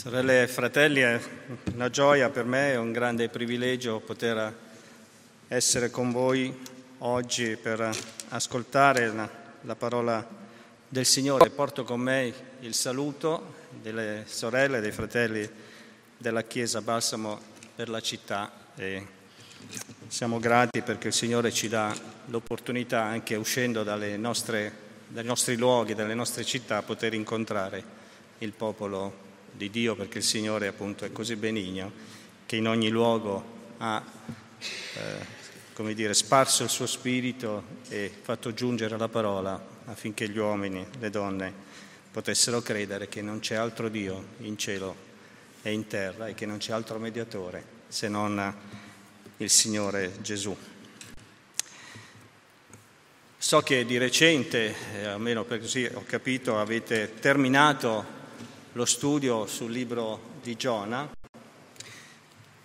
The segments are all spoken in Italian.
Sorelle e fratelli, è una gioia per me, è un grande privilegio poter essere con voi oggi per ascoltare la, la parola del Signore. Porto con me il saluto delle sorelle e dei fratelli della Chiesa Balsamo per la città e siamo grati perché il Signore ci dà l'opportunità, anche uscendo nostre, dai nostri luoghi, dalle nostre città, poter incontrare il popolo di Dio perché il Signore appunto è così benigno che in ogni luogo ha eh, come dire, sparso il suo spirito e fatto giungere la parola affinché gli uomini, le donne potessero credere che non c'è altro Dio in cielo e in terra e che non c'è altro mediatore se non il Signore Gesù. So che di recente, eh, almeno per così ho capito, avete terminato lo studio sul libro di Giona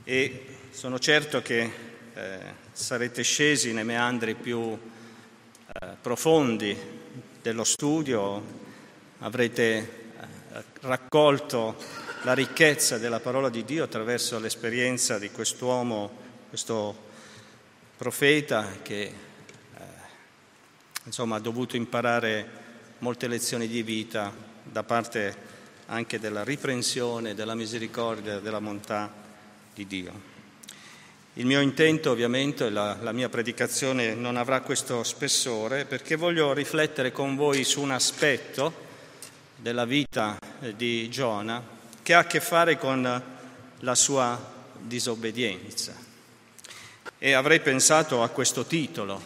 e sono certo che eh, sarete scesi nei meandri più eh, profondi dello studio, avrete eh, raccolto la ricchezza della parola di Dio attraverso l'esperienza di quest'uomo, questo profeta che eh, insomma, ha dovuto imparare molte lezioni di vita da parte anche della riprensione, della misericordia, della bontà di Dio. Il mio intento ovviamente, la, la mia predicazione non avrà questo spessore perché voglio riflettere con voi su un aspetto della vita di Giona che ha a che fare con la sua disobbedienza. E avrei pensato a questo titolo,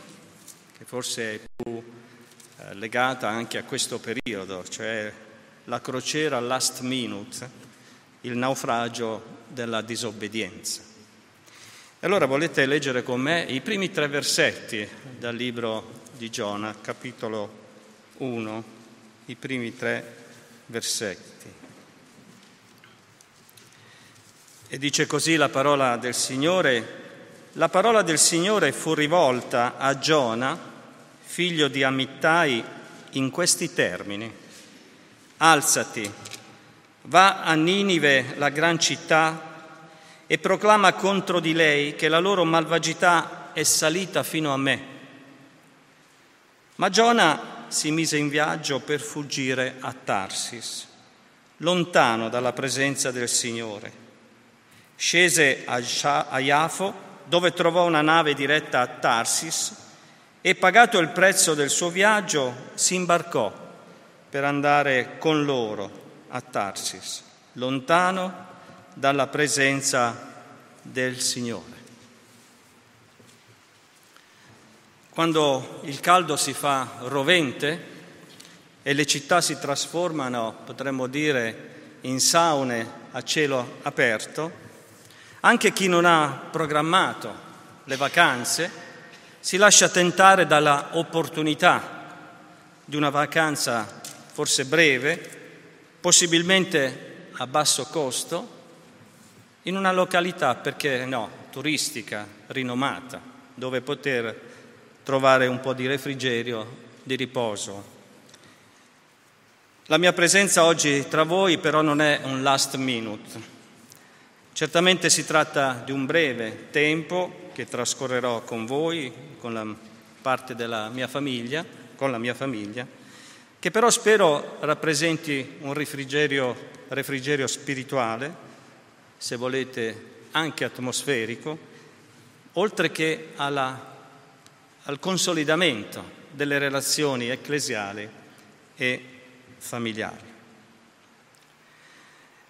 che forse è più eh, legata anche a questo periodo, cioè la crociera last minute, il naufragio della disobbedienza. E allora volete leggere con me i primi tre versetti dal libro di Giona, capitolo 1, i primi tre versetti. E dice così la parola del Signore, la parola del Signore fu rivolta a Giona, figlio di Amittai, in questi termini alzati, va a Ninive, la gran città, e proclama contro di lei che la loro malvagità è salita fino a me. Ma Giona si mise in viaggio per fuggire a Tarsis, lontano dalla presenza del Signore. Scese a Iafo, dove trovò una nave diretta a Tarsis, e pagato il prezzo del suo viaggio, si imbarcò per andare con loro a Tarsis, lontano dalla presenza del Signore. Quando il caldo si fa rovente e le città si trasformano, potremmo dire, in saune a cielo aperto, anche chi non ha programmato le vacanze si lascia tentare dalla opportunità di una vacanza forse breve, possibilmente a basso costo, in una località, perché no, turistica, rinomata, dove poter trovare un po' di refrigerio, di riposo. La mia presenza oggi tra voi però non è un last minute. Certamente si tratta di un breve tempo che trascorrerò con voi, con la parte della mia famiglia, con la mia famiglia, che però spero rappresenti un refrigerio, refrigerio spirituale, se volete anche atmosferico, oltre che alla, al consolidamento delle relazioni ecclesiali e familiari.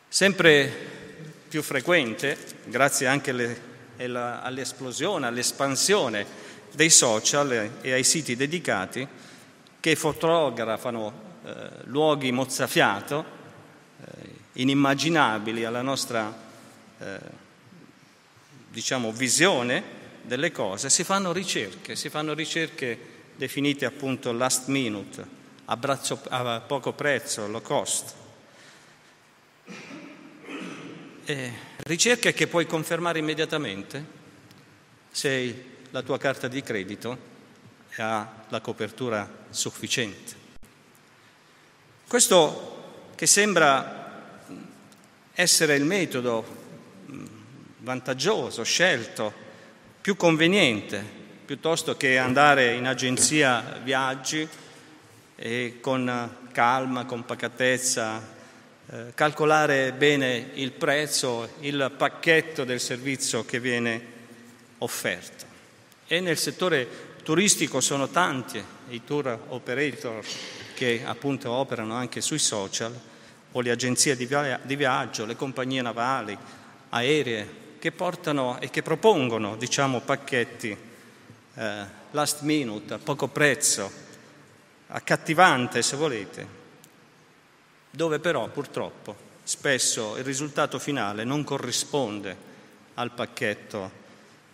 Sempre più frequente, grazie anche alle, all'esplosione, all'espansione dei social e ai siti dedicati, che fotografano eh, luoghi mozzafiato, eh, inimmaginabili alla nostra eh, diciamo, visione delle cose, si fanno ricerche, si fanno ricerche definite appunto last minute, a, brazzo, a poco prezzo, low cost. E ricerche che puoi confermare immediatamente se la tua carta di credito ha la copertura sufficiente. Questo che sembra essere il metodo mm, vantaggioso, scelto, più conveniente, piuttosto che andare in agenzia viaggi e con calma, con pacatezza, eh, calcolare bene il prezzo, il pacchetto del servizio che viene offerto. E nel settore turistico sono tanti i tour operator che appunto operano anche sui social o le agenzie di, via- di viaggio, le compagnie navali, aeree che portano e che propongono diciamo, pacchetti eh, last minute, a poco prezzo, accattivante se volete, dove però purtroppo spesso il risultato finale non corrisponde al pacchetto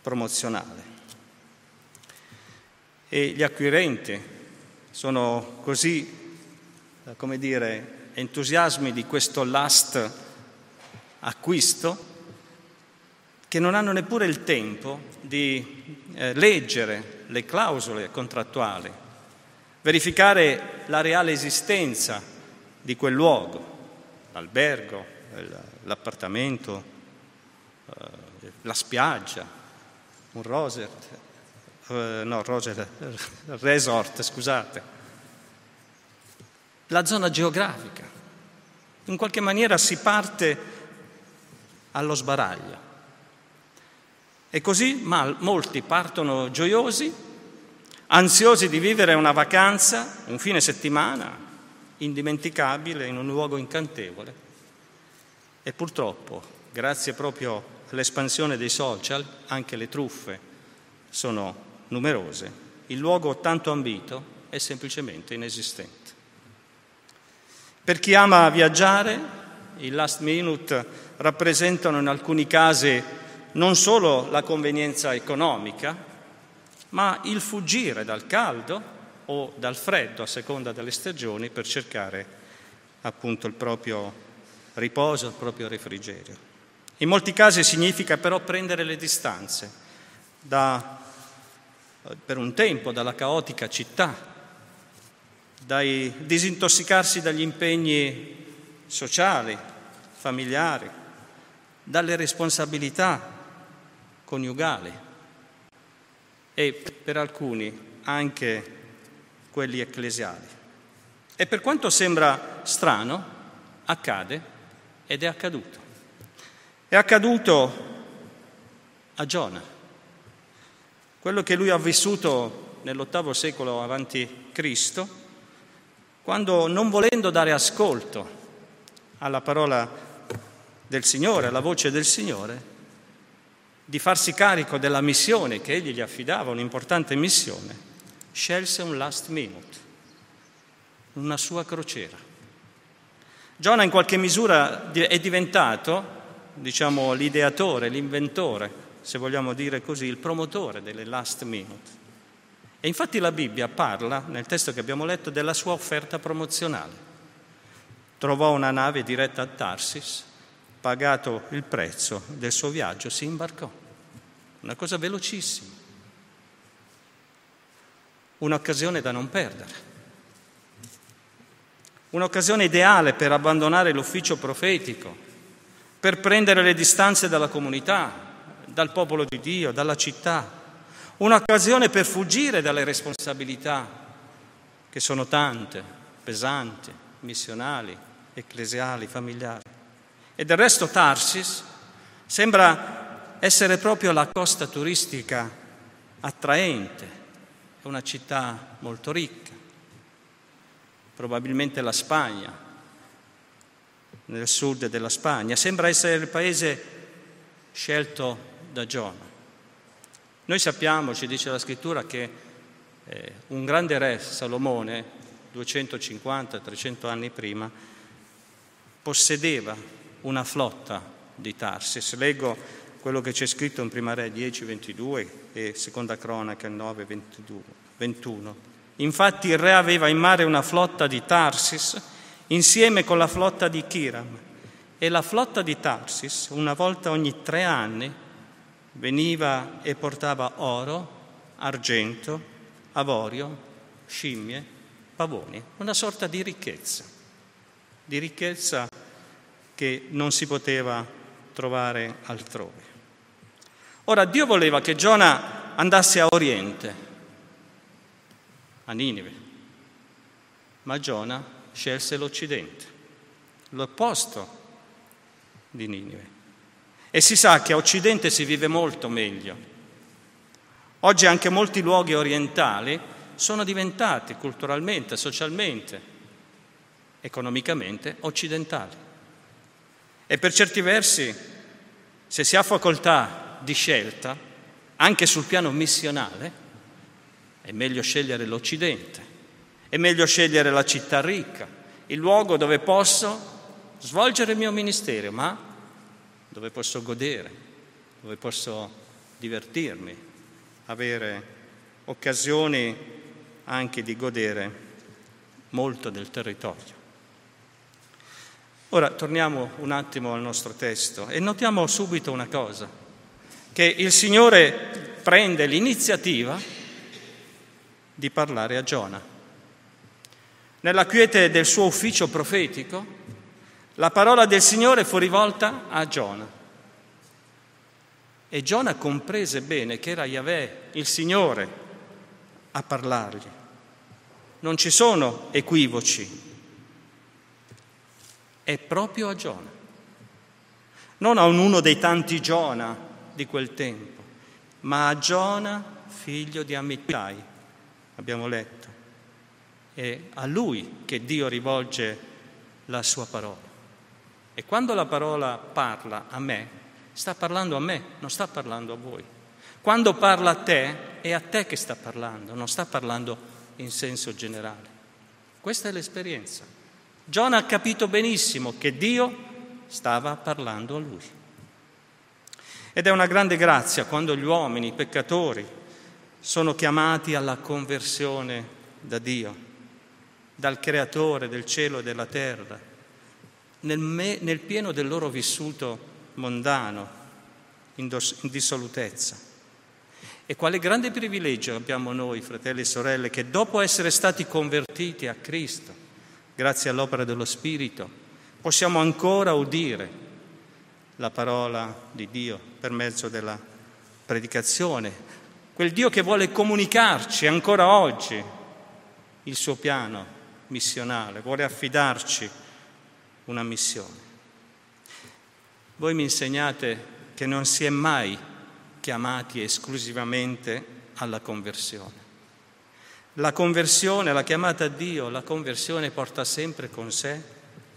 promozionale. E gli acquirenti sono così, come dire, entusiasmi di questo last acquisto che non hanno neppure il tempo di eh, leggere le clausole contrattuali, verificare la reale esistenza di quel luogo, l'albergo, l'appartamento, eh, la spiaggia, un resort, eh, no, Roger, resort, scusate, la zona geografica. In qualche maniera si parte allo sbaraglio. E così mal, molti partono gioiosi, ansiosi di vivere una vacanza, un fine settimana indimenticabile in un luogo incantevole. E purtroppo, grazie proprio all'espansione dei social, anche le truffe sono numerose, il luogo tanto ambito è semplicemente inesistente. Per chi ama viaggiare, i last minute rappresentano in alcuni casi non solo la convenienza economica, ma il fuggire dal caldo o dal freddo a seconda delle stagioni per cercare appunto il proprio riposo, il proprio refrigerio. In molti casi significa però prendere le distanze da, per un tempo dalla caotica città, dai disintossicarsi dagli impegni sociali, familiari, dalle responsabilità coniugali e per alcuni anche quelli ecclesiali. E per quanto sembra strano, accade ed è accaduto. È accaduto a Giona, quello che lui ha vissuto nell'ottavo secolo avanti Cristo, quando non volendo dare ascolto alla parola del Signore, alla voce del Signore, di farsi carico della missione che egli gli affidava, un'importante missione, scelse un last minute, una sua crociera. Giona in qualche misura è diventato, diciamo, l'ideatore, l'inventore, se vogliamo dire così, il promotore delle last minute. E infatti la Bibbia parla, nel testo che abbiamo letto, della sua offerta promozionale. Trovò una nave diretta a Tarsis, pagato il prezzo del suo viaggio, si imbarcò. Una cosa velocissima. Un'occasione da non perdere. Un'occasione ideale per abbandonare l'ufficio profetico, per prendere le distanze dalla comunità, dal popolo di Dio, dalla città. Un'occasione per fuggire dalle responsabilità che sono tante, pesanti, missionali, ecclesiali, familiari. E del resto Tarsis sembra essere proprio la costa turistica attraente, è una città molto ricca, probabilmente la Spagna, nel sud della Spagna, sembra essere il paese scelto da Giona. Noi sappiamo, ci dice la scrittura, che eh, un grande re, Salomone, 250-300 anni prima, possedeva una flotta di Tarsis. Leggo quello che c'è scritto in Prima Re 10, 22 e Seconda Cronaca 9, 22, 21. Infatti il re aveva in mare una flotta di Tarsis insieme con la flotta di Kiram e la flotta di Tarsis una volta ogni tre anni veniva e portava oro, argento, avorio, scimmie, pavoni, una sorta di ricchezza, di ricchezza che non si poteva trovare altrove. Ora Dio voleva che Giona andasse a oriente, a Ninive, ma Giona scelse l'Occidente, l'opposto di Ninive. E si sa che a Occidente si vive molto meglio. Oggi anche molti luoghi orientali sono diventati culturalmente, socialmente, economicamente occidentali. E per certi versi, se si ha facoltà di scelta, anche sul piano missionale, è meglio scegliere l'Occidente, è meglio scegliere la città ricca, il luogo dove posso svolgere il mio ministero, ma dove posso godere, dove posso divertirmi, avere occasioni anche di godere molto del territorio. Ora torniamo un attimo al nostro testo e notiamo subito una cosa, che il Signore prende l'iniziativa di parlare a Giona. Nella quiete del suo ufficio profetico, la parola del Signore fu rivolta a Giona. E Giona comprese bene che era Yahweh, il Signore, a parlargli. Non ci sono equivoci, è proprio a Giona, non a uno dei tanti Giona di quel tempo, ma a Giona, figlio di Amittai, abbiamo letto. È a lui che Dio rivolge la sua parola. E quando la parola parla a me, sta parlando a me, non sta parlando a voi. Quando parla a te, è a te che sta parlando, non sta parlando in senso generale. Questa è l'esperienza. Giona ha capito benissimo che Dio stava parlando a lui. Ed è una grande grazia quando gli uomini, i peccatori, sono chiamati alla conversione da Dio, dal Creatore del cielo e della terra, nel, me, nel pieno del loro vissuto mondano, in, dos, in dissolutezza. E quale grande privilegio abbiamo noi, fratelli e sorelle, che dopo essere stati convertiti a Cristo, grazie all'opera dello Spirito, possiamo ancora udire la parola di Dio per mezzo della predicazione, quel Dio che vuole comunicarci ancora oggi il suo piano missionale, vuole affidarci una missione. Voi mi insegnate che non si è mai chiamati esclusivamente alla conversione. La conversione, la chiamata a Dio, la conversione porta sempre con sé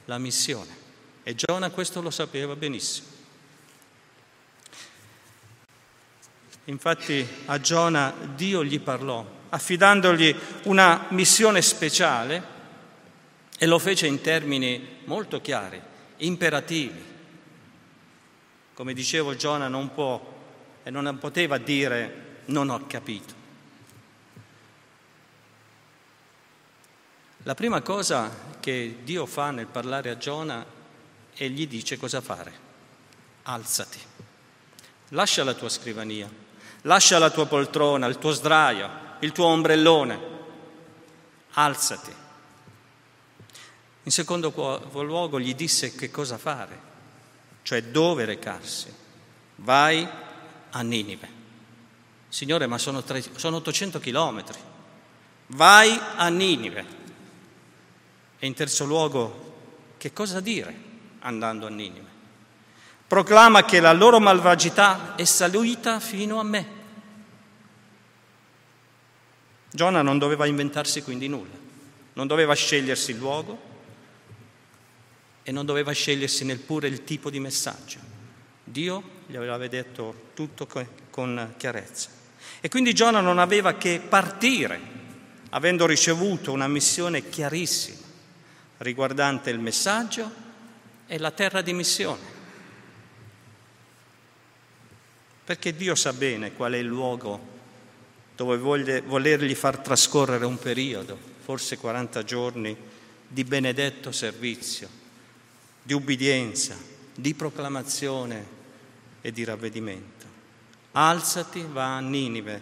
la missione. E Giona questo lo sapeva benissimo. Infatti a Giona Dio gli parlò, affidandogli una missione speciale e lo fece in termini molto chiari, imperativi. Come dicevo, Giona non può e non poteva dire non ho capito. La prima cosa che Dio fa nel parlare a Giona è gli dice cosa fare. Alzati, lascia la tua scrivania, lascia la tua poltrona, il tuo sdraio, il tuo ombrellone, alzati. In secondo luogo gli disse che cosa fare, cioè dove recarsi. Vai a Ninive. Signore, ma sono, tre, sono 800 chilometri. Vai a Ninive. E in terzo luogo, che cosa dire andando a Ninive? Proclama che la loro malvagità è salita fino a me. Giona non doveva inventarsi quindi nulla, non doveva scegliersi il luogo e non doveva scegliersi neppure il tipo di messaggio. Dio gli aveva detto tutto con chiarezza. E quindi Giona non aveva che partire, avendo ricevuto una missione chiarissima riguardante il messaggio e la terra di missione. Perché Dio sa bene qual è il luogo dove voglie, volergli far trascorrere un periodo, forse 40 giorni, di benedetto servizio, di ubbidienza, di proclamazione e di ravvedimento. Alzati, va a Ninive,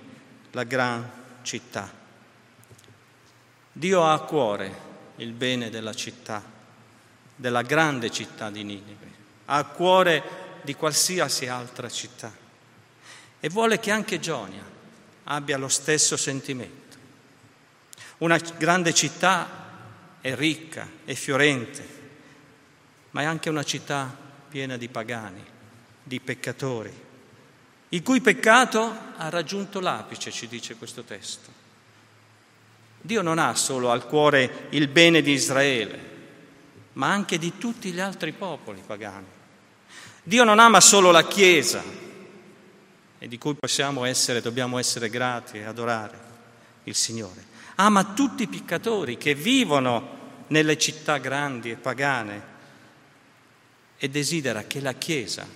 la gran città. Dio ha a cuore il bene della città, della grande città di Ninive, al cuore di qualsiasi altra città e vuole che anche Gionia abbia lo stesso sentimento. Una grande città è ricca, è fiorente, ma è anche una città piena di pagani, di peccatori, il cui peccato ha raggiunto l'apice, ci dice questo testo. Dio non ha solo al cuore il bene di Israele, ma anche di tutti gli altri popoli pagani. Dio non ama solo la Chiesa, e di cui possiamo essere, dobbiamo essere grati e adorare il Signore. Ama tutti i peccatori che vivono nelle città grandi e pagane e desidera che la Chiesa,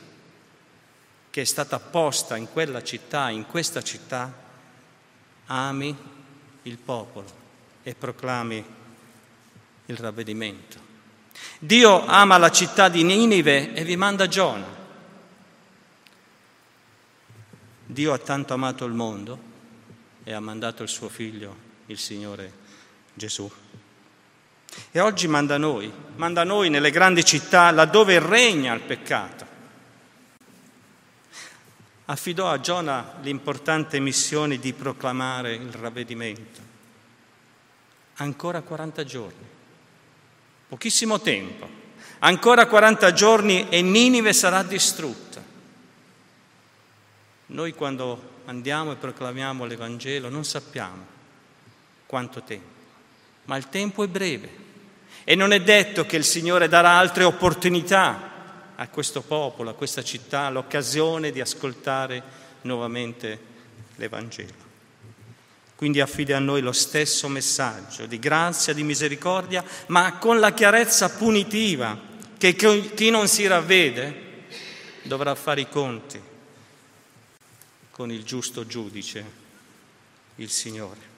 che è stata posta in quella città, in questa città, ami il popolo e proclami il ravvedimento. Dio ama la città di Ninive e vi manda Giona. Dio ha tanto amato il mondo e ha mandato il suo figlio, il Signore Gesù. E oggi manda noi, manda noi nelle grandi città laddove regna il peccato. Affidò a Giona l'importante missione di proclamare il ravvedimento. Ancora 40 giorni, pochissimo tempo, ancora 40 giorni e Ninive sarà distrutta. Noi quando andiamo e proclamiamo l'Evangelo non sappiamo quanto tempo ma il tempo è breve e non è detto che il Signore darà altre opportunità a questo popolo, a questa città, l'occasione di ascoltare nuovamente l'Evangelo. Quindi affida a noi lo stesso messaggio di grazia, di misericordia, ma con la chiarezza punitiva che chi non si ravvede dovrà fare i conti con il giusto giudice, il Signore.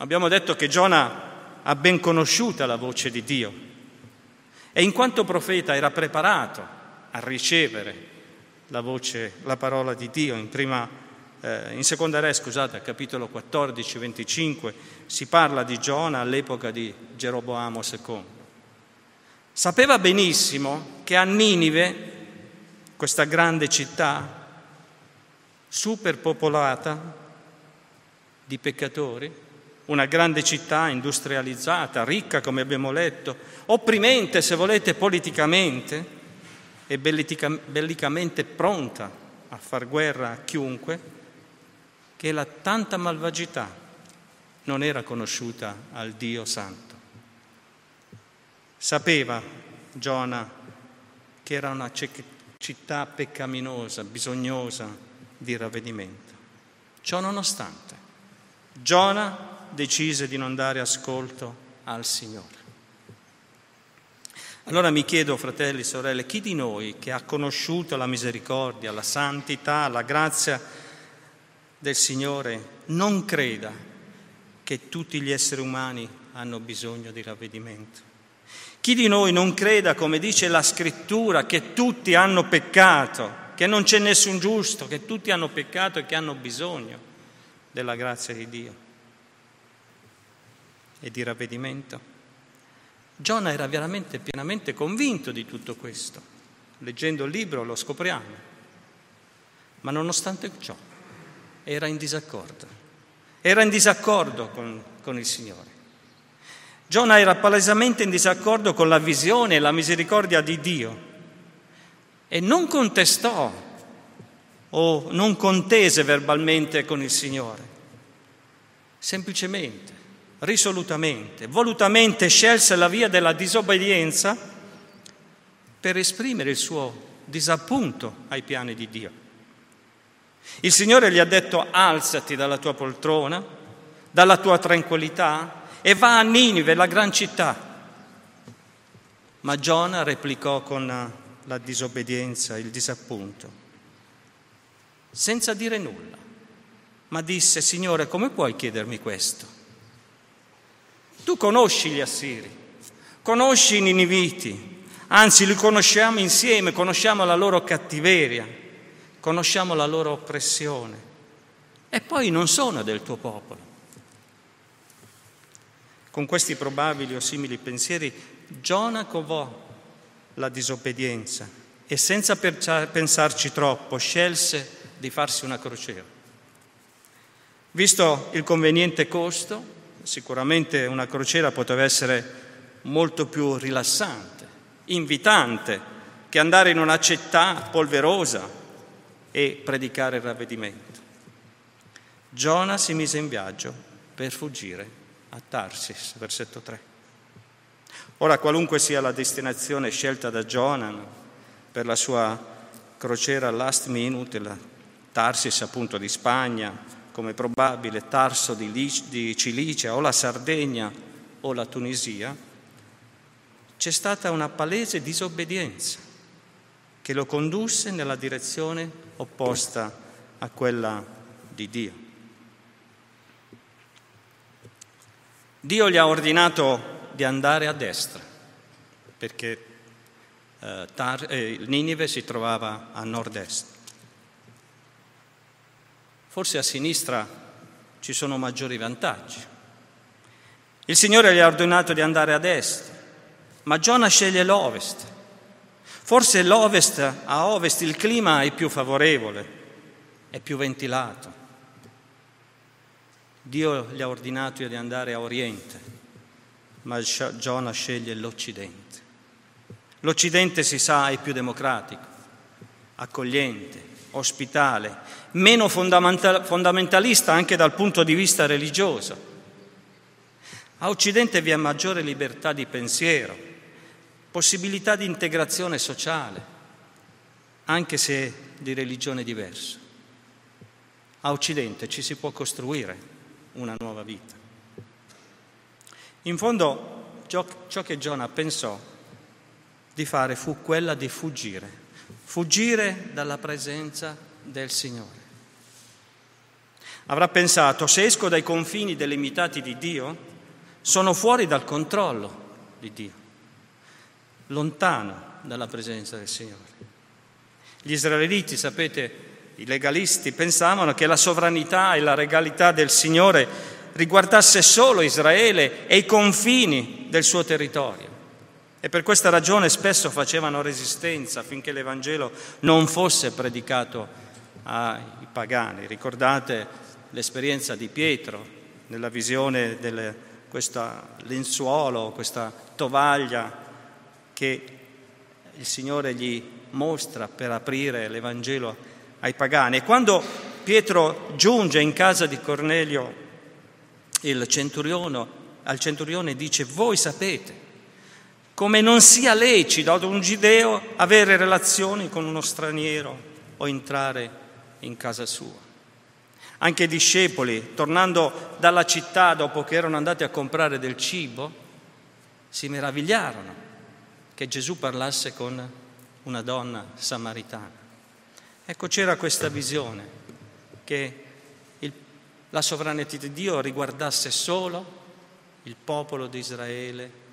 Abbiamo detto che Giona ha ben conosciuta la voce di Dio e in quanto profeta era preparato a ricevere la voce, la parola di Dio. In, prima, eh, in seconda re, scusate, capitolo 14, 25, si parla di Giona all'epoca di Geroboamo II. Sapeva benissimo che a Ninive, questa grande città superpopolata di peccatori, una grande città industrializzata, ricca come abbiamo letto, opprimente se volete politicamente e bellicamente pronta a far guerra a chiunque, che la tanta malvagità non era conosciuta al Dio Santo. Sapeva Giona che era una città peccaminosa, bisognosa di ravvedimento. Ciò nonostante, Giona decise di non dare ascolto al Signore. Allora mi chiedo, fratelli e sorelle, chi di noi che ha conosciuto la misericordia, la santità, la grazia del Signore non creda che tutti gli esseri umani hanno bisogno di ravvedimento? Chi di noi non creda, come dice la scrittura, che tutti hanno peccato, che non c'è nessun giusto, che tutti hanno peccato e che hanno bisogno della grazia di Dio? E di ravvedimento. Giona era veramente pienamente convinto di tutto questo. Leggendo il libro lo scopriamo. Ma nonostante ciò era in disaccordo. Era in disaccordo con, con il Signore. Giona era palesemente in disaccordo con la visione e la misericordia di Dio e non contestò o non contese verbalmente con il Signore. Semplicemente risolutamente, volutamente scelse la via della disobbedienza per esprimere il suo disappunto ai piani di Dio. Il Signore gli ha detto alzati dalla tua poltrona, dalla tua tranquillità e va a Ninive, la gran città. Ma Giona replicò con la disobbedienza, il disappunto, senza dire nulla, ma disse Signore come puoi chiedermi questo? Tu conosci gli assiri, conosci i niniviti, anzi li conosciamo insieme, conosciamo la loro cattiveria, conosciamo la loro oppressione e poi non sono del tuo popolo. Con questi probabili o simili pensieri, Giona covò la disobbedienza e senza pensarci troppo scelse di farsi una crociera. Visto il conveniente costo, sicuramente una crociera poteva essere molto più rilassante, invitante, che andare in una città polverosa e predicare il ravvedimento. Giona si mise in viaggio per fuggire a Tarsis, versetto 3. Ora, qualunque sia la destinazione scelta da Giona per la sua crociera last minute, la Tarsis appunto di Spagna, come probabile Tarso di, Lic- di Cilicia o la Sardegna o la Tunisia, c'è stata una palese disobbedienza che lo condusse nella direzione opposta a quella di Dio. Dio gli ha ordinato di andare a destra, perché eh, Tar- eh, Ninive si trovava a nord-est. Forse a sinistra ci sono maggiori vantaggi. Il Signore gli ha ordinato di andare ad est, ma Giona sceglie l'ovest. Forse l'ovest, a ovest il clima è più favorevole, è più ventilato. Dio gli ha ordinato di andare a Oriente, ma Giona sceglie l'Occidente. L'Occidente, si sa, è più democratico, accogliente, ospitale, meno fondamentalista anche dal punto di vista religioso. A Occidente vi è maggiore libertà di pensiero, possibilità di integrazione sociale, anche se di religione diversa. A Occidente ci si può costruire una nuova vita. In fondo ciò, che Giona pensò di fare fu quella di fuggire, fuggire dalla presenza del Signore. Avrà pensato, se esco dai confini delimitati di Dio, sono fuori dal controllo di Dio, lontano dalla presenza del Signore. Gli israeliti, sapete, i legalisti pensavano che la sovranità e la regalità del Signore riguardasse solo Israele e i confini del suo territorio. E per questa ragione spesso facevano resistenza affinché l'Evangelo non fosse predicato ai pagani. Ricordate l'esperienza di Pietro nella visione di questo lenzuolo, questa tovaglia che il Signore gli mostra per aprire l'Evangelo ai pagani. E quando Pietro giunge in casa di Cornelio, il centurione, al centurione dice, voi sapete come non sia lecito ad un giudeo avere relazioni con uno straniero o entrare in casa sua. Anche i discepoli, tornando dalla città dopo che erano andati a comprare del cibo, si meravigliarono che Gesù parlasse con una donna samaritana. Ecco, c'era questa visione che il, la sovranità di Dio riguardasse solo il popolo di Israele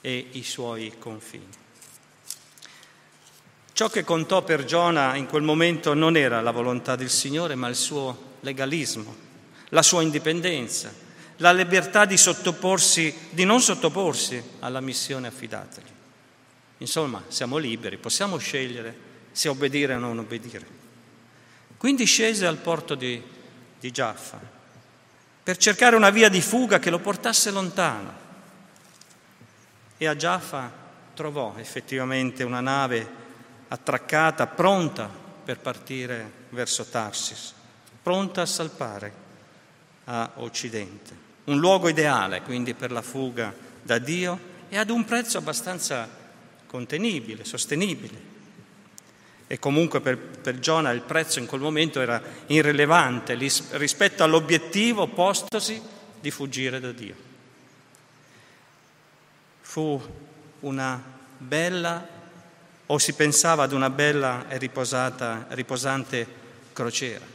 e i suoi confini. Ciò che contò per Giona in quel momento non era la volontà del Signore, ma il suo legalismo, la sua indipendenza, la libertà di sottoporsi, di non sottoporsi alla missione affidatagli. Insomma, siamo liberi, possiamo scegliere se obbedire o non obbedire. Quindi scese al porto di, di Giaffa per cercare una via di fuga che lo portasse lontano. E a Giaffa trovò effettivamente una nave attraccata, pronta per partire verso Tarsis, pronta a salpare a Occidente. Un luogo ideale quindi per la fuga da Dio e ad un prezzo abbastanza contenibile, sostenibile. E comunque per, per Giona il prezzo in quel momento era irrilevante rispetto all'obiettivo postosi di fuggire da Dio. Fu una bella, o si pensava ad una bella e riposata, riposante crociera.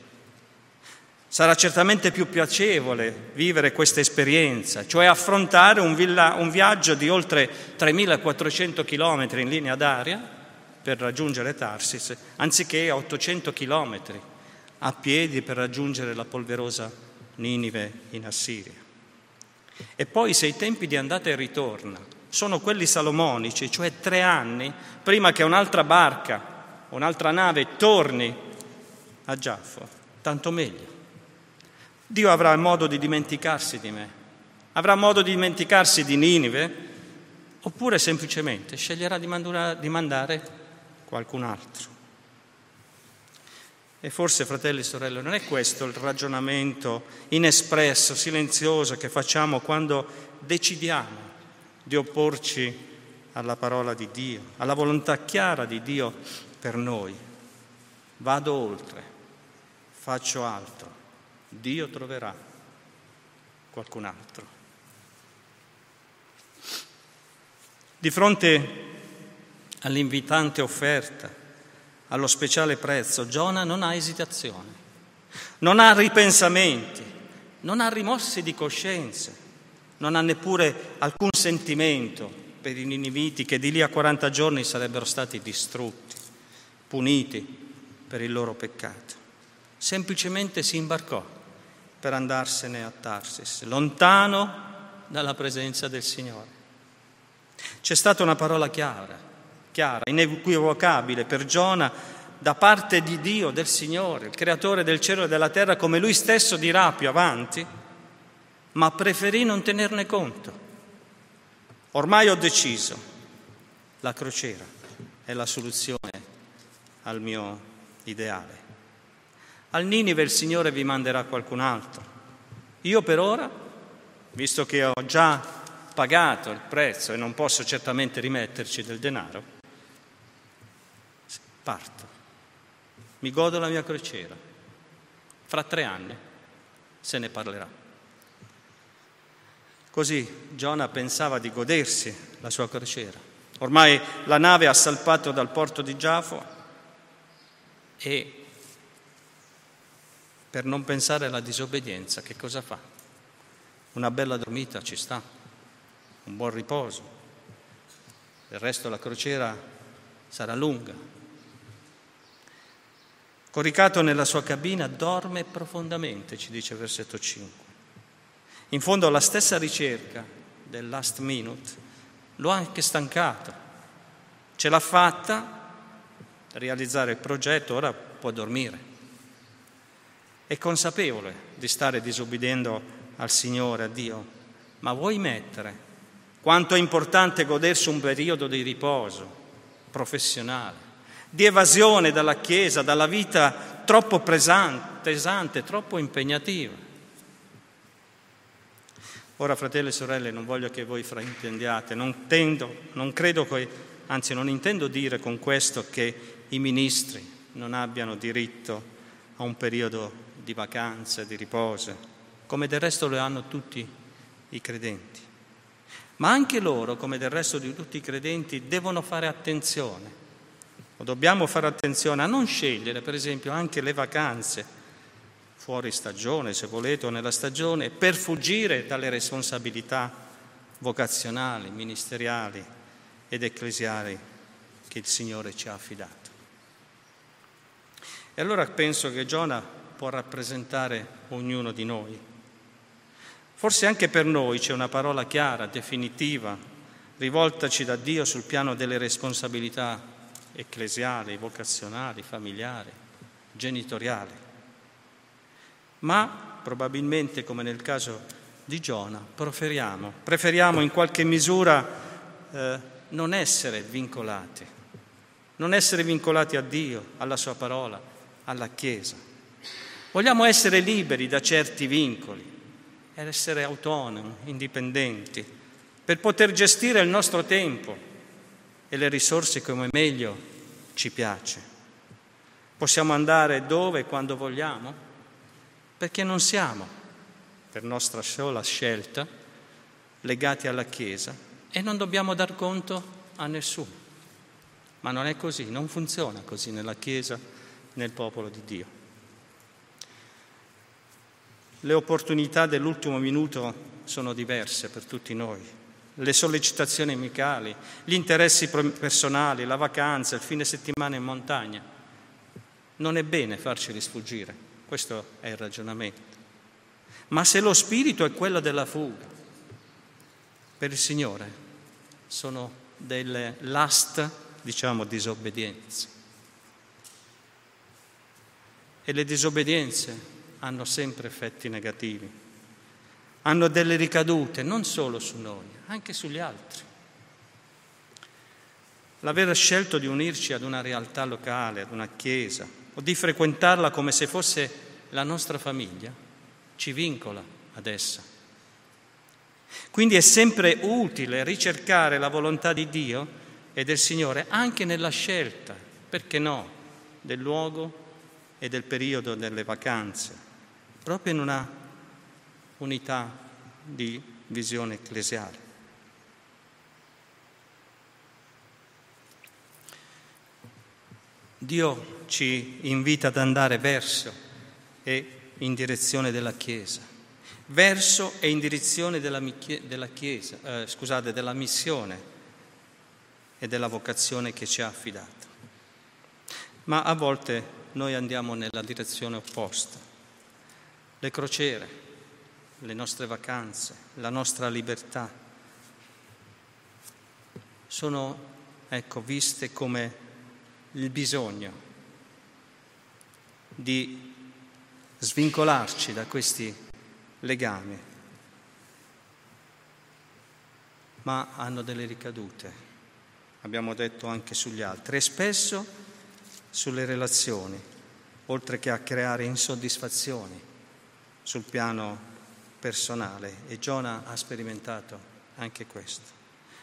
Sarà certamente più piacevole vivere questa esperienza, cioè affrontare un, villa, un viaggio di oltre 3.400 km in linea d'aria per raggiungere Tarsis, anziché a 800 chilometri a piedi per raggiungere la polverosa Ninive in Assiria. E poi se i tempi di andata e ritorno sono quelli salomonici, cioè tre anni prima che un'altra barca, un'altra nave torni a Giaffo, tanto meglio. Dio avrà modo di dimenticarsi di me, avrà modo di dimenticarsi di Ninive, oppure semplicemente sceglierà di mandare qualcun altro. E forse, fratelli e sorelle, non è questo il ragionamento inespresso, silenzioso che facciamo quando decidiamo di opporci alla parola di Dio, alla volontà chiara di Dio per noi. Vado oltre, faccio altro, Dio troverà qualcun altro. Di fronte all'invitante offerta, allo speciale prezzo, Giona non ha esitazione, non ha ripensamenti, non ha rimorsi di coscienza, non ha neppure alcun sentimento per i niniviti che di lì a 40 giorni sarebbero stati distrutti, puniti per il loro peccato. Semplicemente si imbarcò per andarsene a Tarsis, lontano dalla presenza del Signore. C'è stata una parola chiara, chiara, inequivocabile per Giona da parte di Dio, del Signore, il creatore del cielo e della terra, come lui stesso dirà più avanti, ma preferì non tenerne conto. Ormai ho deciso, la crociera è la soluzione al mio ideale. Al Ninive il Signore vi manderà qualcun altro. Io per ora, visto che ho già pagato il prezzo e non posso certamente rimetterci del denaro, parto, mi godo la mia crociera, fra tre anni se ne parlerà. Così Giona pensava di godersi la sua crociera. Ormai la nave ha salpato dal porto di Giafo e per non pensare alla disobbedienza, che cosa fa? Una bella dormita ci sta, un buon riposo. Del resto la crociera sarà lunga, Coricato nella sua cabina, dorme profondamente, ci dice versetto 5. In fondo la stessa ricerca del last minute lo ha anche stancato. Ce l'ha fatta realizzare il progetto, ora può dormire. È consapevole di stare disobbedendo al Signore, a Dio, ma vuoi mettere quanto è importante godersi un periodo di riposo professionale, di evasione dalla Chiesa, dalla vita troppo pesante, troppo impegnativa. Ora, fratelli e sorelle, non voglio che voi fraintendiate, non, tendo, non credo che, anzi non intendo dire con questo che i ministri non abbiano diritto a un periodo di vacanze, di riposo, come del resto lo hanno tutti i credenti. Ma anche loro, come del resto di tutti i credenti, devono fare attenzione Dobbiamo fare attenzione a non scegliere, per esempio, anche le vacanze fuori stagione, se volete, o nella stagione, per fuggire dalle responsabilità vocazionali, ministeriali ed ecclesiali che il Signore ci ha affidato. E allora penso che Giona può rappresentare ognuno di noi. Forse anche per noi c'è una parola chiara, definitiva, rivoltaci da Dio sul piano delle responsabilità ecclesiali, vocazionali, familiari, genitoriali. Ma probabilmente, come nel caso di Giona, preferiamo, preferiamo in qualche misura eh, non essere vincolati, non essere vincolati a Dio, alla Sua parola, alla Chiesa. Vogliamo essere liberi da certi vincoli, essere autonomi, indipendenti, per poter gestire il nostro tempo, e le risorse come meglio ci piace. Possiamo andare dove e quando vogliamo? Perché non siamo, per nostra sola scelta, legati alla Chiesa e non dobbiamo dar conto a nessuno. Ma non è così, non funziona così nella Chiesa, nel popolo di Dio. Le opportunità dell'ultimo minuto sono diverse per tutti noi le sollecitazioni amicali, gli interessi personali, la vacanza, il fine settimana in montagna. Non è bene farceli sfuggire, questo è il ragionamento. Ma se lo spirito è quello della fuga, per il Signore sono delle last, diciamo, disobbedienze. E le disobbedienze hanno sempre effetti negativi, hanno delle ricadute non solo su noi, anche sugli altri. L'aver scelto di unirci ad una realtà locale, ad una chiesa, o di frequentarla come se fosse la nostra famiglia, ci vincola ad essa. Quindi è sempre utile ricercare la volontà di Dio e del Signore anche nella scelta, perché no, del luogo e del periodo delle vacanze, proprio in una unità di visione ecclesiale. Dio ci invita ad andare verso e in direzione della Chiesa, verso e in direzione della, della Chiesa, eh, scusate, della missione e della vocazione che ci ha affidato. Ma a volte noi andiamo nella direzione opposta. Le crociere, le nostre vacanze, la nostra libertà sono, ecco, viste come il bisogno di svincolarci da questi legami, ma hanno delle ricadute abbiamo detto anche sugli altri, e spesso sulle relazioni, oltre che a creare insoddisfazioni sul piano personale. E Giona ha sperimentato anche questo.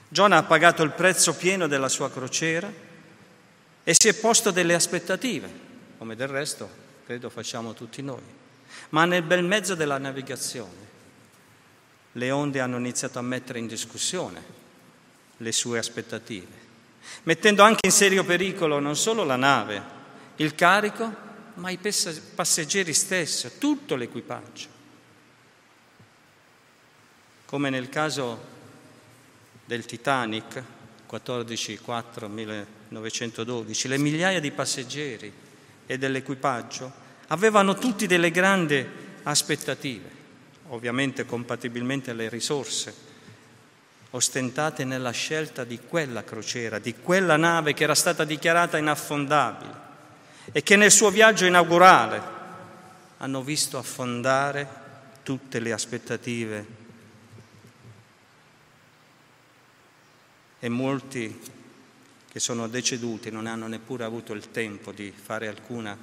Giona ha pagato il prezzo pieno della sua crociera e si è posto delle aspettative, come del resto credo facciamo tutti noi. Ma nel bel mezzo della navigazione le onde hanno iniziato a mettere in discussione le sue aspettative mettendo anche in serio pericolo non solo la nave, il carico, ma i passeggeri stessi, tutto l'equipaggio. Come nel caso del Titanic, 14-4-1912, le migliaia di passeggeri e dell'equipaggio. Avevano tutti delle grandi aspettative, ovviamente compatibilmente alle risorse ostentate nella scelta di quella crociera, di quella nave che era stata dichiarata inaffondabile e che nel suo viaggio inaugurale hanno visto affondare tutte le aspettative. E molti che sono deceduti non hanno neppure avuto il tempo di fare alcuna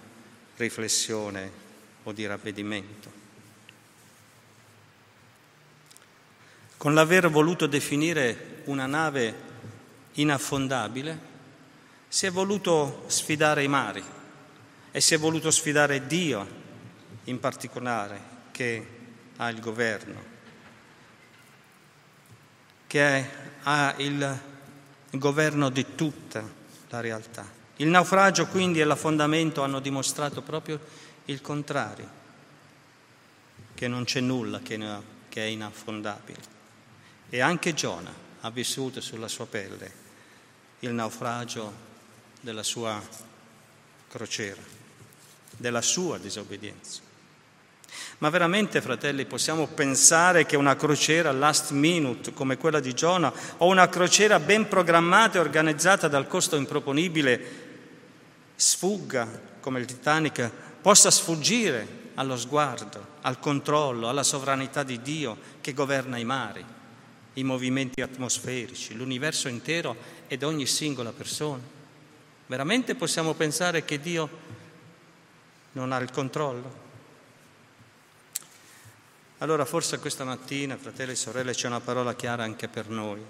riflessione o di ravvedimento. Con l'aver voluto definire una nave inaffondabile, si è voluto sfidare i mari e si è voluto sfidare Dio in particolare che ha il governo, che ha il governo di tutta la realtà. Il naufragio quindi e l'affondamento hanno dimostrato proprio il contrario, che non c'è nulla che è inaffondabile. E anche Giona ha vissuto sulla sua pelle il naufragio della sua crociera, della sua disobbedienza. Ma veramente, fratelli, possiamo pensare che una crociera last minute come quella di Giona o una crociera ben programmata e organizzata dal costo improponibile sfugga come il Titanic, possa sfuggire allo sguardo, al controllo, alla sovranità di Dio che governa i mari? i movimenti atmosferici, l'universo intero ed ogni singola persona. Veramente possiamo pensare che Dio non ha il controllo? Allora forse questa mattina, fratelli e sorelle, c'è una parola chiara anche per noi,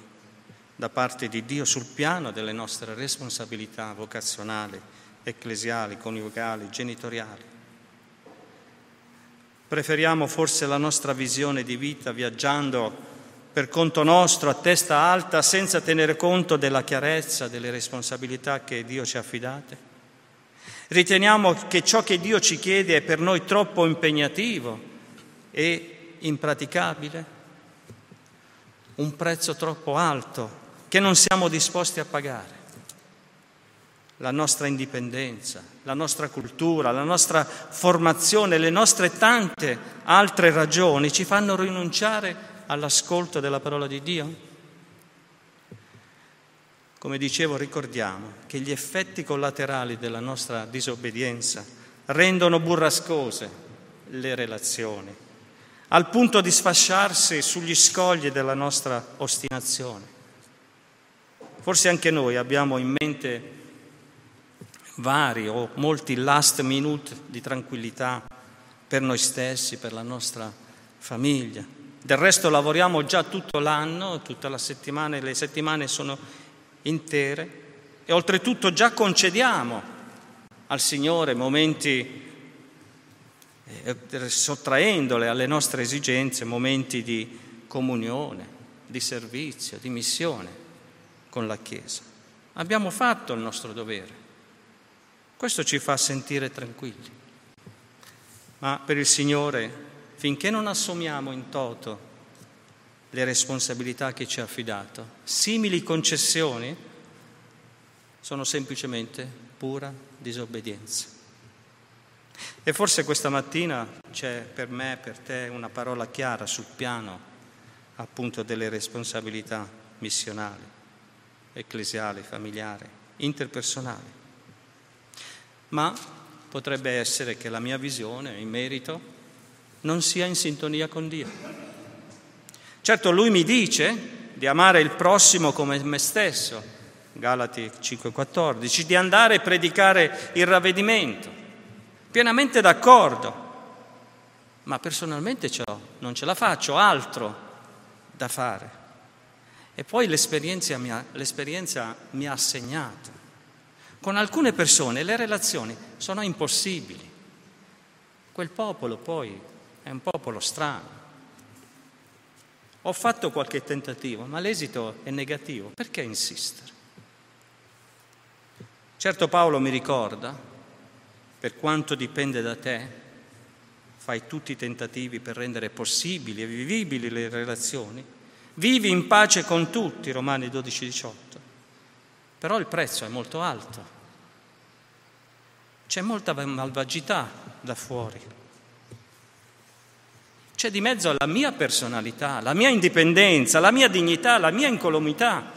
da parte di Dio sul piano delle nostre responsabilità vocazionali, ecclesiali, coniugali, genitoriali. Preferiamo forse la nostra visione di vita viaggiando per conto nostro, a testa alta, senza tenere conto della chiarezza delle responsabilità che Dio ci ha affidate? Riteniamo che ciò che Dio ci chiede è per noi troppo impegnativo e impraticabile? Un prezzo troppo alto che non siamo disposti a pagare? La nostra indipendenza, la nostra cultura, la nostra formazione, le nostre tante altre ragioni ci fanno rinunciare all'ascolto della parola di Dio? come dicevo, ricordiamo che gli effetti collaterali della nostra disobbedienza rendono burrascose le relazioni, al punto di sfasciarsi sugli scogli della nostra ostinazione. Forse anche noi abbiamo in mente vari o molti last minute di tranquillità per noi stessi, per la nostra famiglia. Del resto lavoriamo già tutto l'anno, tutta la settimana, le settimane sono intere e oltretutto già concediamo al Signore momenti, eh, sottraendole alle nostre esigenze, momenti di comunione, di servizio, di missione con la Chiesa. Abbiamo fatto il nostro dovere. Questo ci fa sentire tranquilli. Ma per il Signore, finché non assumiamo in toto le responsabilità che ci ha affidato, simili concessioni sono semplicemente pura disobbedienza. E forse questa mattina c'è per me, per te, una parola chiara sul piano appunto delle responsabilità missionali, ecclesiali, familiari, interpersonali ma potrebbe essere che la mia visione in merito non sia in sintonia con Dio. Certo, lui mi dice di amare il prossimo come me stesso, Galati 5:14, di andare a predicare il ravvedimento, pienamente d'accordo, ma personalmente non ce la faccio, ho altro da fare. E poi l'esperienza mi ha, l'esperienza mi ha segnato con alcune persone le relazioni sono impossibili. Quel popolo poi è un popolo strano. Ho fatto qualche tentativo, ma l'esito è negativo. Perché insistere? Certo Paolo mi ricorda, per quanto dipende da te, fai tutti i tentativi per rendere possibili e vivibili le relazioni, vivi in pace con tutti, Romani 12, 18. Però il prezzo è molto alto. C'è molta malvagità da fuori. C'è di mezzo la mia personalità, la mia indipendenza, la mia dignità, la mia incolumità.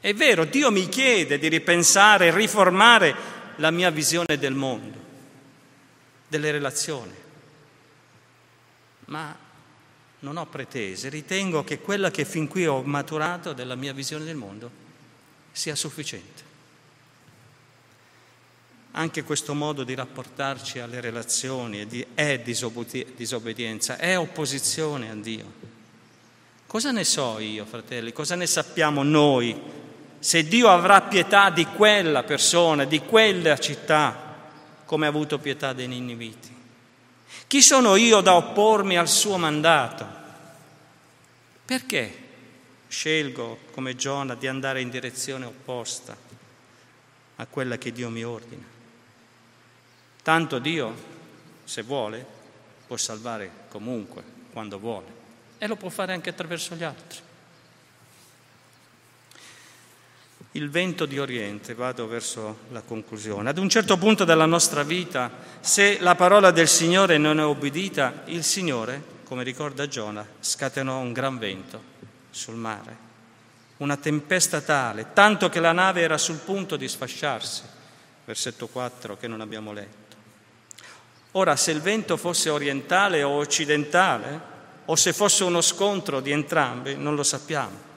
È vero, Dio mi chiede di ripensare riformare la mia visione del mondo, delle relazioni. Ma non ho pretese, ritengo che quella che fin qui ho maturato della mia visione del mondo sia sufficiente. Anche questo modo di rapportarci alle relazioni è disobbedienza, è opposizione a Dio. Cosa ne so io, fratelli? Cosa ne sappiamo noi? Se Dio avrà pietà di quella persona, di quella città, come ha avuto pietà dei Niniviti. Chi sono io da oppormi al suo mandato? Perché scelgo come Giona di andare in direzione opposta a quella che Dio mi ordina? Tanto Dio, se vuole, può salvare comunque, quando vuole, e lo può fare anche attraverso gli altri. Il vento di Oriente, vado verso la conclusione. Ad un certo punto della nostra vita, se la parola del Signore non è obbedita, il Signore, come ricorda Giona, scatenò un gran vento sul mare, una tempesta tale, tanto che la nave era sul punto di sfasciarsi. Versetto 4 che non abbiamo letto. Ora, se il vento fosse orientale o occidentale, o se fosse uno scontro di entrambi, non lo sappiamo.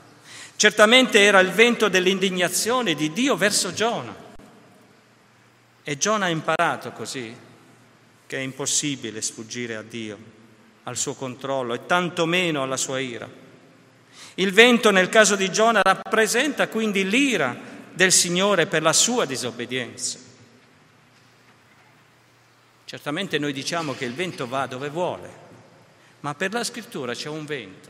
Certamente era il vento dell'indignazione di Dio verso Giona. E Giona ha imparato così che è impossibile sfuggire a Dio, al suo controllo e tantomeno alla sua ira. Il vento nel caso di Giona rappresenta quindi l'ira del Signore per la sua disobbedienza. Certamente noi diciamo che il vento va dove vuole, ma per la scrittura c'è un vento,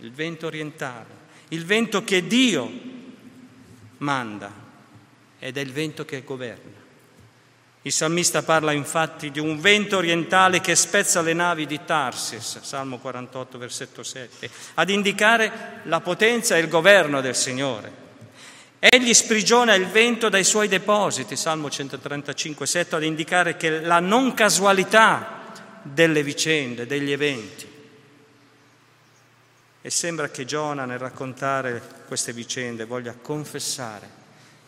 il vento orientale, il vento che Dio manda ed è il vento che governa. Il salmista parla infatti di un vento orientale che spezza le navi di Tarsis, Salmo 48, versetto 7, ad indicare la potenza e il governo del Signore. Egli sprigiona il vento dai suoi depositi, Salmo 135, 7, ad indicare che la non casualità delle vicende, degli eventi. E sembra che Giona nel raccontare queste vicende voglia confessare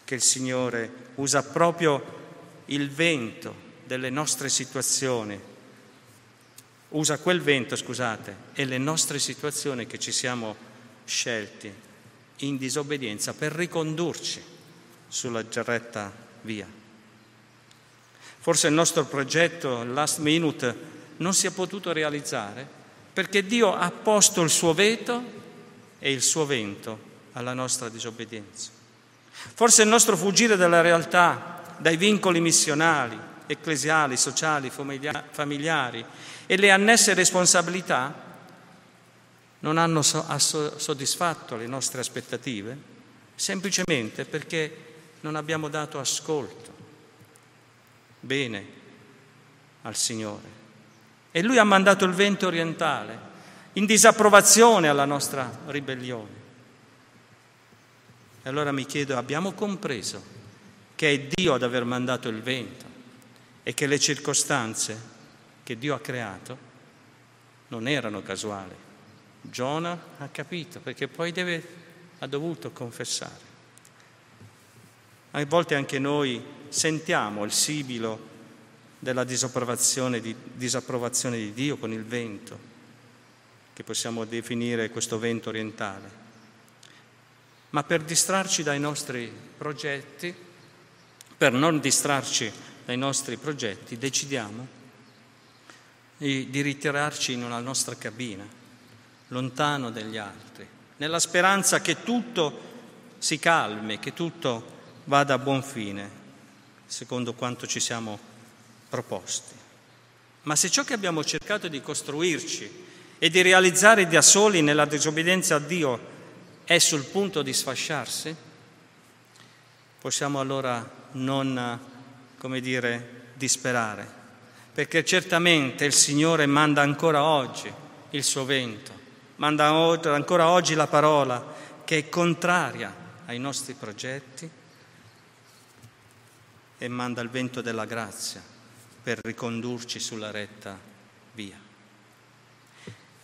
che il Signore usa proprio il vento delle nostre situazioni, usa quel vento, scusate, e le nostre situazioni che ci siamo scelti in disobbedienza per ricondurci sulla retta via. Forse il nostro progetto, last minute, non si è potuto realizzare perché Dio ha posto il suo veto e il suo vento alla nostra disobbedienza. Forse il nostro fuggire dalla realtà, dai vincoli missionali, ecclesiali, sociali, familiari e le annesse responsabilità non hanno soddisfatto le nostre aspettative semplicemente perché non abbiamo dato ascolto bene al Signore. E Lui ha mandato il vento orientale in disapprovazione alla nostra ribellione. E allora mi chiedo, abbiamo compreso che è Dio ad aver mandato il vento e che le circostanze che Dio ha creato non erano casuali. Giona ha capito perché poi deve, ha dovuto confessare. A volte anche noi sentiamo il sibilo della disapprovazione di, disapprovazione di Dio con il vento, che possiamo definire questo vento orientale. Ma per distrarci dai nostri progetti, per non distrarci dai nostri progetti, decidiamo di ritirarci nella nostra cabina, lontano dagli altri, nella speranza che tutto si calmi, che tutto vada a buon fine, secondo quanto ci siamo proposti. Ma se ciò che abbiamo cercato di costruirci e di realizzare da soli nella disobbedienza a Dio è sul punto di sfasciarsi, possiamo allora non, come dire, disperare, perché certamente il Signore manda ancora oggi il suo vento, manda ancora oggi la parola che è contraria ai nostri progetti e manda il vento della grazia per ricondurci sulla retta via.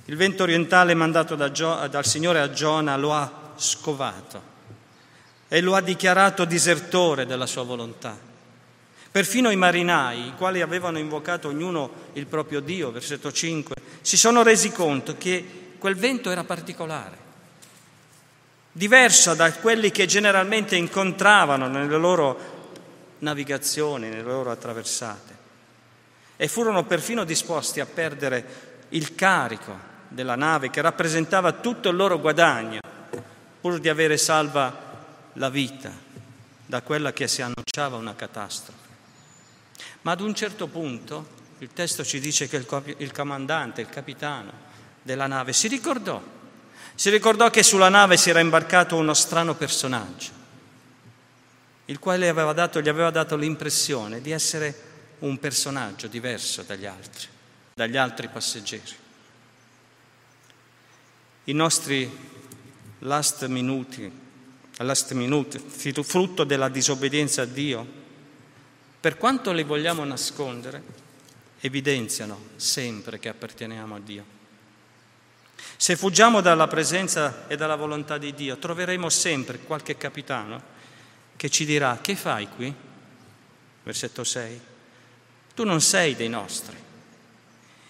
Il vento orientale mandato da Gio, dal Signore a Giona lo ha scovato e lo ha dichiarato disertore della sua volontà. Perfino i marinai, i quali avevano invocato ognuno il proprio Dio, versetto 5, si sono resi conto che quel vento era particolare, diverso da quelli che generalmente incontravano nelle loro navigazioni, nelle loro attraversate. E furono perfino disposti a perdere il carico della nave che rappresentava tutto il loro guadagno, pur di avere salva la vita da quella che si annunciava una catastrofe. Ma ad un certo punto il testo ci dice che il, comandante, il capitano della nave si ricordò, si ricordò che sulla nave si era imbarcato uno strano personaggio, il quale aveva dato, gli aveva dato l'impressione di essere un personaggio diverso dagli altri, dagli altri passeggeri. I nostri last minuti, last minute, frutto della disobbedienza a Dio, per quanto li vogliamo nascondere, evidenziano sempre che apparteniamo a Dio. Se fuggiamo dalla presenza e dalla volontà di Dio, troveremo sempre qualche capitano che ci dirà, che fai qui? Versetto 6. Tu non sei dei nostri.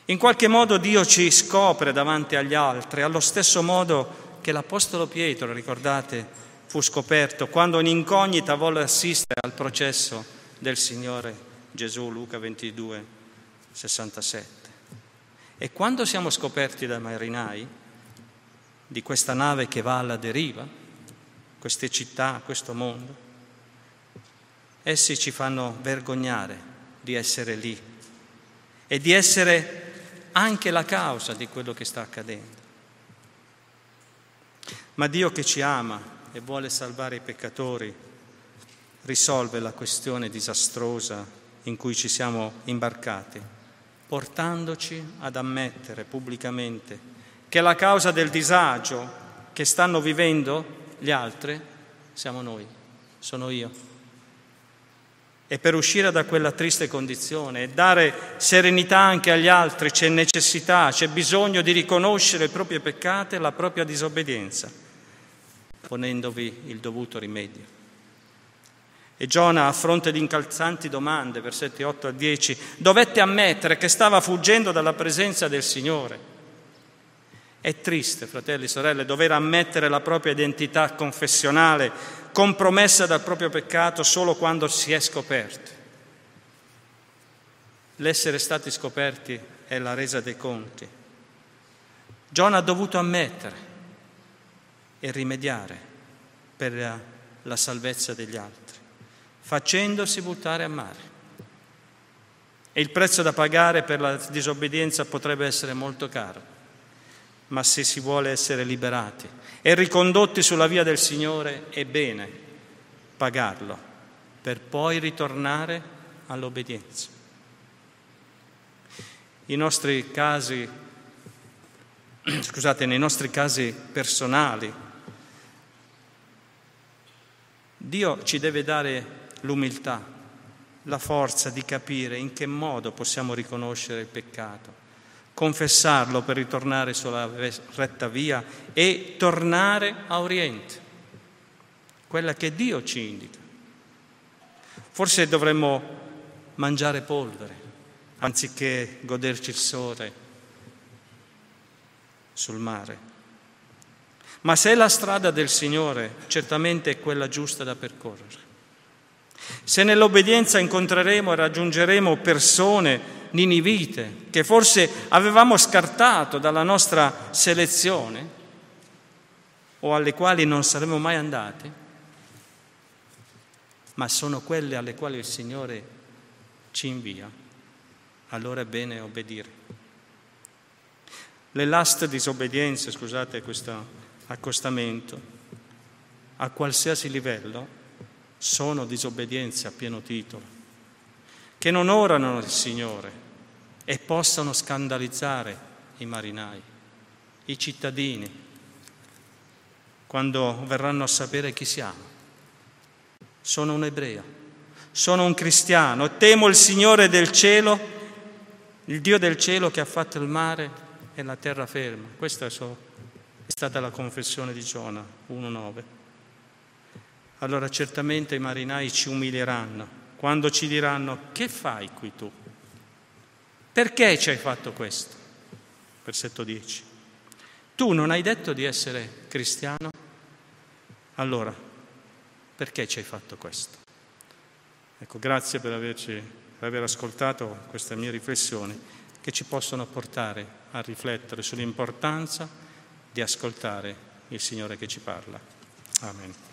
In qualche modo Dio ci scopre davanti agli altri, allo stesso modo che l'Apostolo Pietro, ricordate, fu scoperto quando in incognita volle assistere al processo del Signore Gesù, Luca 22, 67. E quando siamo scoperti dai marinai di questa nave che va alla deriva, queste città, questo mondo, essi ci fanno vergognare di essere lì e di essere anche la causa di quello che sta accadendo. Ma Dio che ci ama e vuole salvare i peccatori risolve la questione disastrosa in cui ci siamo imbarcati, portandoci ad ammettere pubblicamente che la causa del disagio che stanno vivendo gli altri siamo noi, sono io. E per uscire da quella triste condizione e dare serenità anche agli altri c'è necessità, c'è bisogno di riconoscere i propri peccati e la propria disobbedienza, ponendovi il dovuto rimedio. E Giona, a fronte di incalzanti domande, versetti 8 a 10, dovette ammettere che stava fuggendo dalla presenza del Signore. È triste, fratelli e sorelle, dover ammettere la propria identità confessionale compromessa dal proprio peccato solo quando si è scoperti. L'essere stati scoperti è la resa dei conti. Giona ha dovuto ammettere e rimediare per la salvezza degli altri, facendosi buttare a mare. E il prezzo da pagare per la disobbedienza potrebbe essere molto caro, ma se si vuole essere liberati e ricondotti sulla via del Signore, è bene pagarlo per poi ritornare all'obbedienza. I nostri casi, scusate, nei nostri casi personali, Dio ci deve dare l'umiltà, la forza di capire in che modo possiamo riconoscere il peccato confessarlo per ritornare sulla retta via e tornare a Oriente, quella che Dio ci indica. Forse dovremmo mangiare polvere anziché goderci il sole sul mare. Ma se la strada del Signore certamente è quella giusta da percorrere, se nell'obbedienza incontreremo e raggiungeremo persone ninivite che forse avevamo scartato dalla nostra selezione o alle quali non saremmo mai andati, ma sono quelle alle quali il Signore ci invia, allora è bene obbedire. Le last disobbedienze, scusate questo accostamento, a qualsiasi livello, sono disobbedienze a pieno titolo che non orano il Signore e possano scandalizzare i marinai, i cittadini, quando verranno a sapere chi siamo. Sono un ebreo, sono un cristiano, temo il Signore del cielo, il Dio del cielo che ha fatto il mare e la terra ferma. Questa è stata la confessione di Giona 1.9. Allora certamente i marinai ci umilieranno quando ci diranno che fai qui tu? Perché ci hai fatto questo? Versetto 10. Tu non hai detto di essere cristiano? Allora, perché ci hai fatto questo? Ecco, grazie per, averci, per aver ascoltato queste mie riflessioni che ci possono portare a riflettere sull'importanza di ascoltare il Signore che ci parla. Amen.